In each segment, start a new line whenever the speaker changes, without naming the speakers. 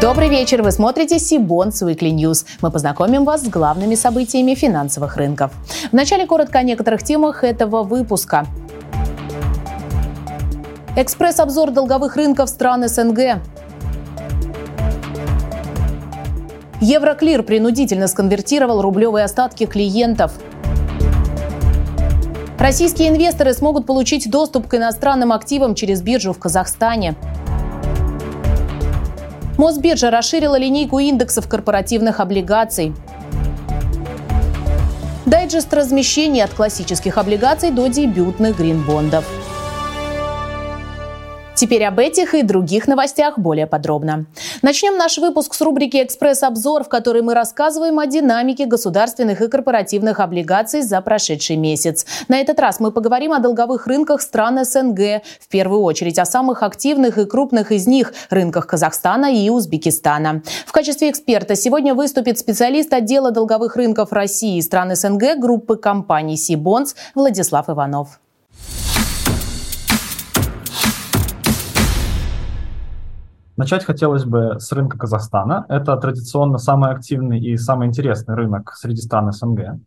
Добрый вечер, вы смотрите Сибонс Weekly News. Мы познакомим вас с главными событиями финансовых рынков. Вначале коротко о некоторых темах этого выпуска. Экспресс-обзор долговых рынков стран СНГ. Евроклир принудительно сконвертировал рублевые остатки клиентов. Российские инвесторы смогут получить доступ к иностранным активам через биржу в Казахстане. Мосбиржа расширила линейку индексов корпоративных облигаций. Дайджест размещений от классических облигаций до дебютных гринбондов. Теперь об этих и других новостях более подробно. Начнем наш выпуск с рубрики «Экспресс-обзор», в которой мы рассказываем о динамике государственных и корпоративных облигаций за прошедший месяц. На этот раз мы поговорим о долговых рынках стран СНГ, в первую очередь о самых активных и крупных из них – рынках Казахстана и Узбекистана. В качестве эксперта сегодня выступит специалист отдела долговых рынков России и стран СНГ группы компаний «Сибонс» Владислав Иванов.
Начать хотелось бы с рынка Казахстана. Это традиционно самый активный и самый интересный рынок среди стран СНГ.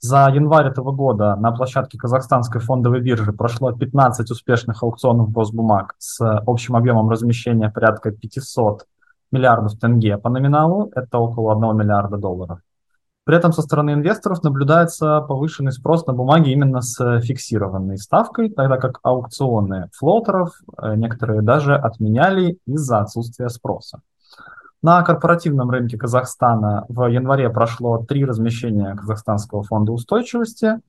За январь этого года на площадке Казахстанской фондовой биржи прошло 15 успешных аукционов госбумаг с общим объемом размещения порядка 500 миллиардов тенге по номиналу, это около 1 миллиарда долларов. При этом со стороны инвесторов наблюдается повышенный спрос на бумаги именно с фиксированной ставкой, тогда как аукционы флотеров э, некоторые даже отменяли из-за отсутствия спроса. На корпоративном рынке Казахстана в январе прошло три размещения Казахстанского фонда устойчивости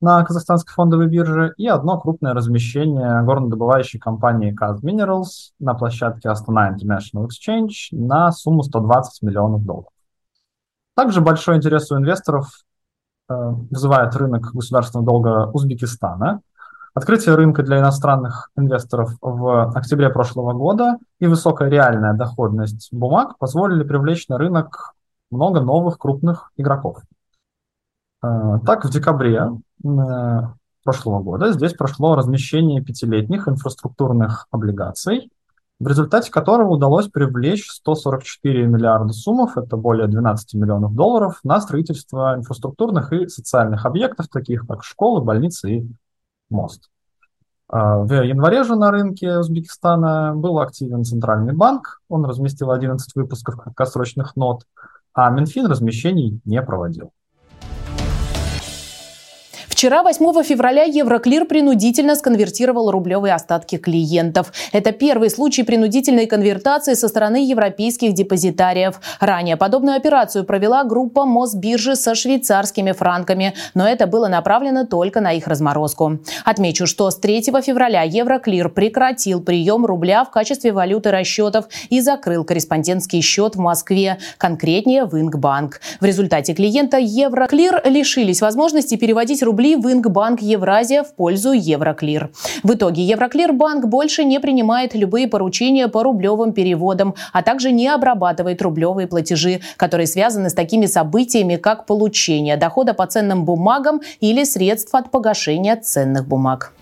на Казахстанской фондовой бирже и одно крупное размещение горнодобывающей компании Kaz Minerals на площадке Astana International Exchange на сумму 120 миллионов долларов. Также большой интерес у инвесторов э, вызывает рынок государственного долга Узбекистана. Открытие рынка для иностранных инвесторов в октябре прошлого года и высокая реальная доходность бумаг позволили привлечь на рынок много новых крупных игроков. Э, так, в декабре э, прошлого года здесь прошло размещение пятилетних инфраструктурных облигаций в результате которого удалось привлечь 144 миллиарда суммов, это более 12 миллионов долларов, на строительство инфраструктурных и социальных объектов, таких как школы, больницы и мост. А, в январе же на рынке Узбекистана был активен Центральный банк, он разместил 11 выпусков краткосрочных нот, а Минфин размещений не проводил.
Вчера, 8 февраля, Евроклир принудительно сконвертировал рублевые остатки клиентов. Это первый случай принудительной конвертации со стороны европейских депозитариев. Ранее подобную операцию провела группа Мосбиржи со швейцарскими франками, но это было направлено только на их разморозку. Отмечу, что с 3 февраля Евроклир прекратил прием рубля в качестве валюты расчетов и закрыл корреспондентский счет в Москве, конкретнее в Ингбанк. В результате клиента Евроклир лишились возможности переводить рубли ушли в Ингбанк Евразия в пользу Евроклир. В итоге Евроклир банк больше не принимает любые поручения по рублевым переводам, а также не обрабатывает рублевые платежи, которые связаны с такими событиями, как получение дохода по ценным бумагам или средств от погашения ценных бумаг.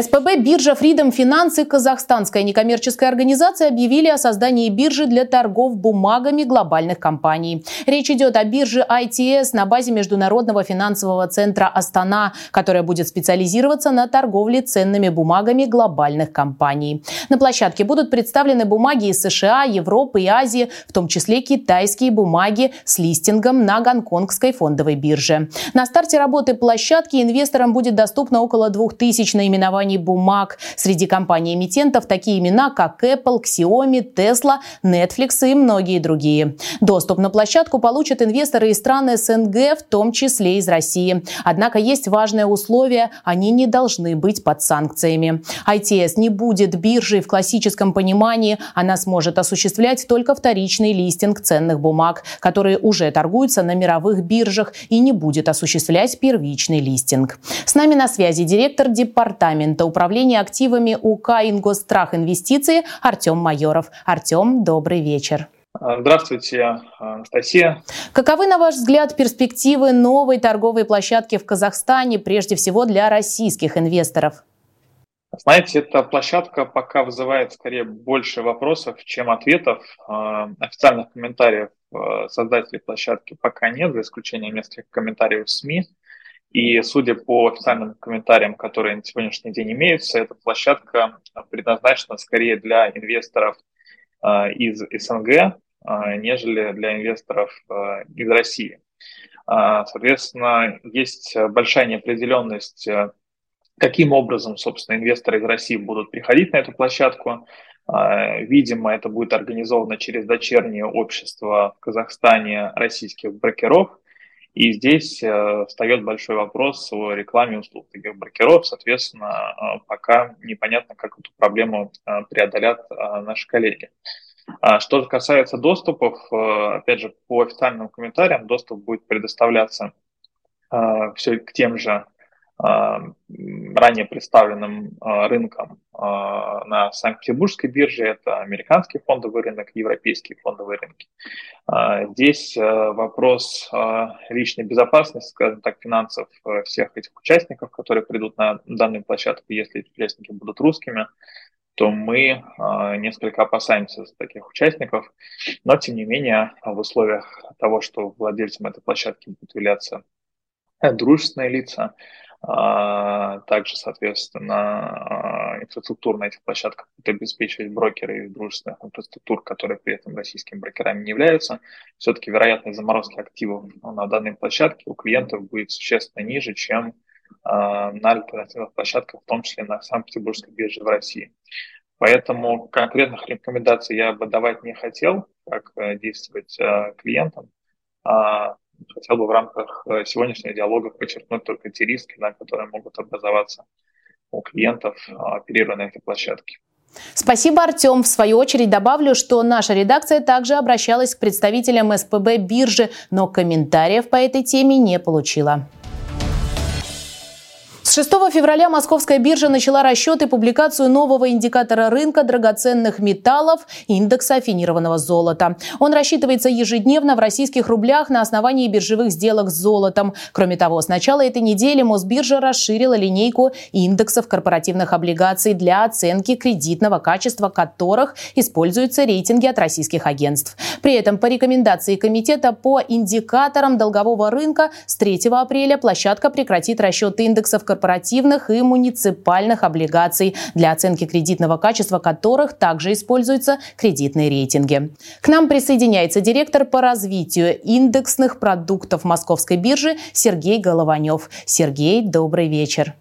СПБ, биржа Freedom и казахстанская некоммерческая организация объявили о создании биржи для торгов бумагами глобальных компаний. Речь идет о бирже ITS на базе Международного финансового центра Астана, которая будет специализироваться на торговле ценными бумагами глобальных компаний. На площадке будут представлены бумаги из США, Европы и Азии, в том числе китайские бумаги с листингом на гонконгской фондовой бирже. На старте работы площадки инвесторам будет доступно около 2000 наименований компаний бумаг. Среди компаний-эмитентов такие имена, как Apple, Xiaomi, Tesla, Netflix и многие другие. Доступ на площадку получат инвесторы из стран СНГ, в том числе из России. Однако есть важное условие – они не должны быть под санкциями. ITS не будет биржей в классическом понимании. Она сможет осуществлять только вторичный листинг ценных бумаг, которые уже торгуются на мировых биржах и не будет осуществлять первичный листинг. С нами на связи директор департамента Департамента управления активами УК «Ингосстрах Инвестиции» Артем Майоров. Артем, добрый вечер.
Здравствуйте, Анастасия.
Каковы, на ваш взгляд, перспективы новой торговой площадки в Казахстане, прежде всего для российских инвесторов?
Знаете, эта площадка пока вызывает скорее больше вопросов, чем ответов. Э, официальных комментариев создателей площадки пока нет, за исключением нескольких комментариев в СМИ. И судя по официальным комментариям, которые на сегодняшний день имеются, эта площадка предназначена скорее для инвесторов из СНГ, нежели для инвесторов из России. Соответственно, есть большая неопределенность каким образом, собственно, инвесторы из России будут приходить на эту площадку. А, видимо, это будет организовано через дочернее общество в Казахстане российских брокеров. И здесь э, встает большой вопрос о рекламе услуг таких брокеров. Соответственно, э, пока непонятно, как эту проблему э, преодолят наши коллеги. А что же касается доступов, опять же, по официальным комментариям, доступ будет предоставляться все к тем же ранее представленным а, рынком а, на Санкт-Петербургской бирже. Это американский фондовый рынок, европейские фондовые рынки. Здесь вопрос личной безопасности, скажем так, финансов всех этих участников, которые придут на данную площадку, если эти участники будут русскими, то мы несколько опасаемся за таких участников. Но, тем не менее, в условиях того, что владельцем этой площадки будут являться дружественные лица, а, также, соответственно, а, инфраструктура на этих площадках будет обеспечивать брокеры из дружественных инфраструктур, которые при этом российскими брокерами не являются. Все-таки вероятность заморозки активов на данной площадке у клиентов будет существенно ниже, чем а, на альтернативных площадках, в том числе на Санкт-Петербургской бирже в России. Поэтому конкретных рекомендаций я бы давать не хотел, как э, действовать клиентам хотел бы в рамках э, сегодняшнего диалога подчеркнуть только те риски, да, которые могут образоваться у клиентов, а, оперируя на этой площадке.
Спасибо, Артем. В свою очередь добавлю, что наша редакция также обращалась к представителям СПБ биржи, но комментариев по этой теме не получила. С 6 февраля Московская биржа начала расчет и публикацию нового индикатора рынка драгоценных металлов индекса афинированного золота. Он рассчитывается ежедневно в российских рублях на основании биржевых сделок с золотом. Кроме того, с начала этой недели Мосбиржа расширила линейку индексов корпоративных облигаций для оценки кредитного качества которых используются рейтинги от российских агентств. При этом по рекомендации Комитета по индикаторам долгового рынка с 3 апреля площадка прекратит расчет индексов корпоративных корпоративных и муниципальных облигаций, для оценки кредитного качества которых также используются кредитные рейтинги. К нам присоединяется директор по развитию индексных продуктов Московской биржи Сергей Голованев. Сергей, добрый вечер.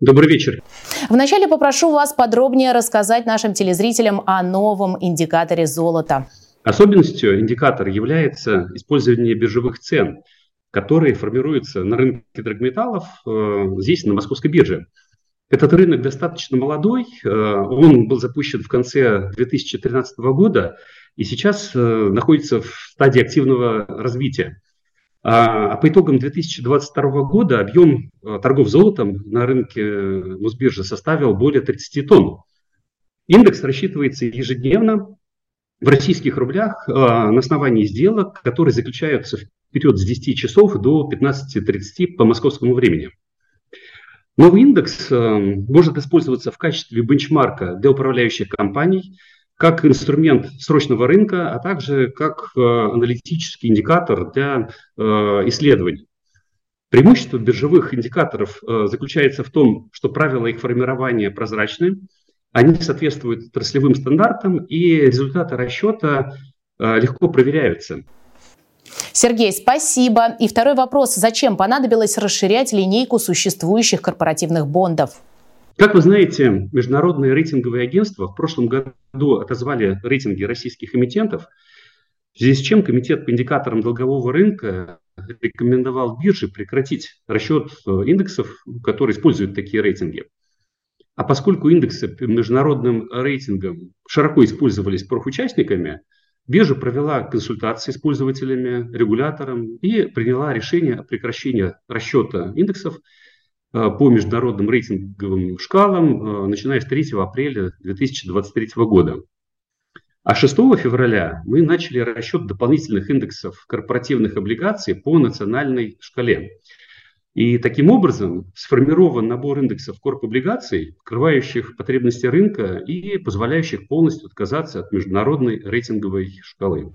Добрый вечер.
Вначале попрошу вас подробнее рассказать нашим телезрителям о новом индикаторе золота.
Особенностью индикатора является использование биржевых цен – которые формируются на рынке драгметаллов э, здесь, на московской бирже. Этот рынок достаточно молодой, э, он был запущен в конце 2013 года и сейчас э, находится в стадии активного развития. А, а по итогам 2022 года объем торгов золотом на рынке Мосбиржи составил более 30 тонн. Индекс рассчитывается ежедневно в российских рублях на основании сделок, которые заключаются в период с 10 часов до 15.30 по московскому времени. Новый индекс э, может использоваться в качестве бенчмарка для управляющих компаний, как инструмент срочного рынка, а также как э, аналитический индикатор для э, исследований. Преимущество биржевых индикаторов заключается в том, что правила их формирования прозрачны, они соответствуют отраслевым стандартам, и результаты расчета легко проверяются.
Сергей, спасибо. И второй вопрос. Зачем понадобилось расширять линейку существующих корпоративных бондов?
Как вы знаете, международные рейтинговые агентства в прошлом году отозвали рейтинги российских эмитентов, в связи с чем Комитет по индикаторам долгового рынка рекомендовал бирже прекратить расчет э, индексов, которые используют такие рейтинги. А поскольку индексы по международным рейтингам широко использовались профучастниками, Биржа провела консультации с пользователями, регулятором и приняла решение о прекращении расчета индексов э, по международным рейтинговым шкалам, э, начиная с 3 апреля 2023 года. А 6 февраля мы начали расчет дополнительных индексов корпоративных облигаций по национальной шкале. И таким образом сформирован набор индексов корп-облигаций, потребности рынка и позволяющих полностью отказаться от международной рейтинговой шкалы.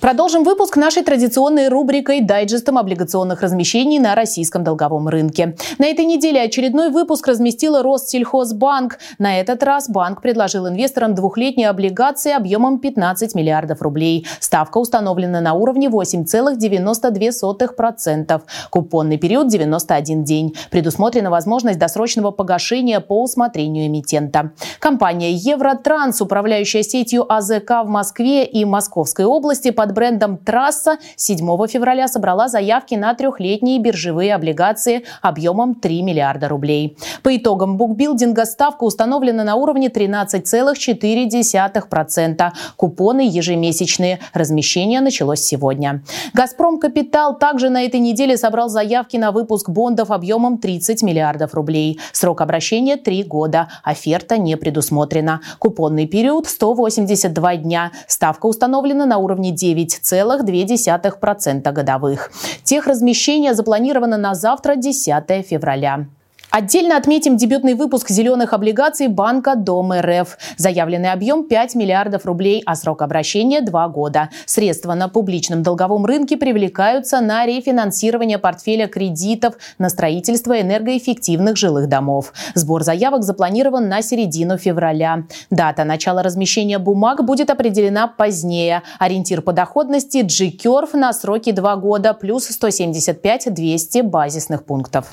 Продолжим выпуск нашей традиционной рубрикой «Дайджестом облигационных размещений на российском долговом рынке». На этой неделе очередной выпуск разместила Россельхозбанк. На этот раз банк предложил инвесторам двухлетние облигации объемом 15 миллиардов рублей. Ставка установлена на уровне 8,92%. Купонный период 91 день. Предусмотрена возможность досрочного погашения по усмотрению эмитента. Компания «Евротранс», управляющая сетью АЗК в Москве и Московской области, под брендом «Трасса» 7 февраля собрала заявки на трехлетние биржевые облигации объемом 3 миллиарда рублей. По итогам букбилдинга ставка установлена на уровне 13,4%. Купоны ежемесячные. Размещение началось сегодня. «Газпром Капитал» также на этой неделе собрал заявки на выпуск бондов объемом 30 миллиардов рублей. Срок обращения – 3 года. Оферта не предусмотрена. Купонный период – 182 дня. Ставка установлена на уровне 9 9,2% годовых. Техразмещение запланировано на завтра, 10 февраля. Отдельно отметим дебютный выпуск зеленых облигаций банка Дом РФ. Заявленный объем 5 миллиардов рублей, а срок обращения 2 года. Средства на публичном долговом рынке привлекаются на рефинансирование портфеля кредитов на строительство энергоэффективных жилых домов. Сбор заявок запланирован на середину февраля. Дата начала размещения бумаг будет определена позднее. Ориентир по доходности G-Curve на сроки 2 года плюс 175-200 базисных пунктов.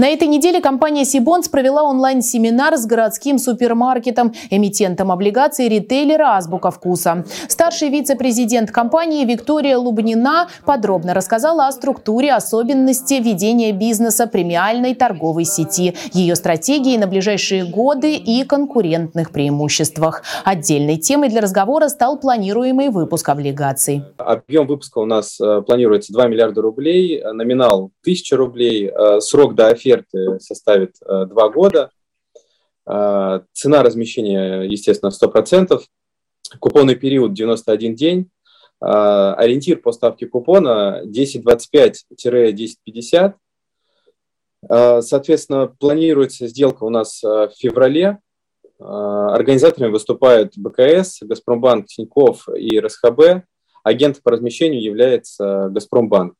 На этой неделе компания Сибонс провела онлайн-семинар с городским супермаркетом, эмитентом облигаций ритейлера «Азбука вкуса». Старший вице-президент компании Виктория Лубнина подробно рассказала о структуре особенности ведения бизнеса премиальной торговой сети, ее стратегии на ближайшие годы и конкурентных преимуществах. Отдельной темой для разговора стал планируемый выпуск облигаций.
Объем выпуска у нас э, планируется 2 миллиарда рублей, номинал 1000 рублей, э, срок до оферты оферты составит э, два года. Э, цена размещения, естественно, 100%. Купонный период 91 день. Э, ориентир по ставке купона 10.25-10.50. Соответственно, планируется сделка у нас в феврале. Организаторами выступают БКС, Газпромбанк, Тиньков и РСХБ. Агентом по размещению является Газпромбанк.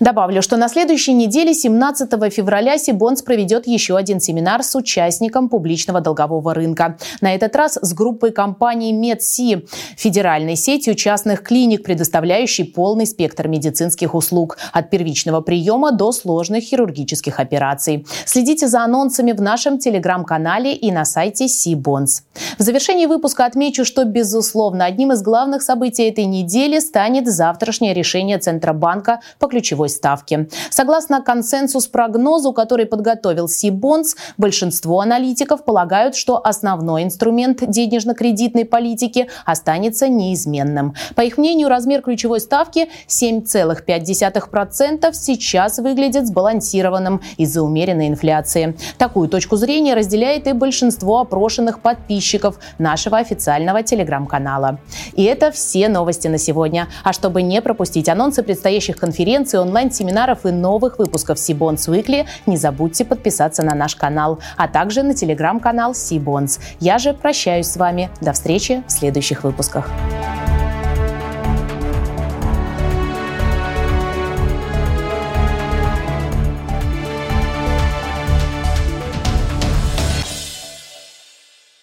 Добавлю, что на следующей неделе, 17 февраля, Сибонс проведет еще один семинар с участником публичного долгового рынка. На этот раз с группой компаний Медси, федеральной сетью частных клиник, предоставляющей полный спектр медицинских услуг от первичного приема до сложных хирургических операций. Следите за анонсами в нашем телеграм-канале и на сайте Сибонс. В завершении выпуска отмечу, что, безусловно, одним из главных событий этой недели станет завтрашнее решение Центробанка по ключевым ключевой ставки. Согласно консенсус-прогнозу, который подготовил Сибонс, большинство аналитиков полагают, что основной инструмент денежно-кредитной политики останется неизменным. По их мнению, размер ключевой ставки 7,5% сейчас выглядит сбалансированным из-за умеренной инфляции. Такую точку зрения разделяет и большинство опрошенных подписчиков нашего официального телеграм-канала. И это все новости на сегодня. А чтобы не пропустить анонсы предстоящих конференций, конференций, онлайн-семинаров и новых выпусков Сибонс Weekly, не забудьте подписаться на наш канал, а также на телеграм-канал Сибонс. Я же прощаюсь с вами. До встречи в следующих выпусках.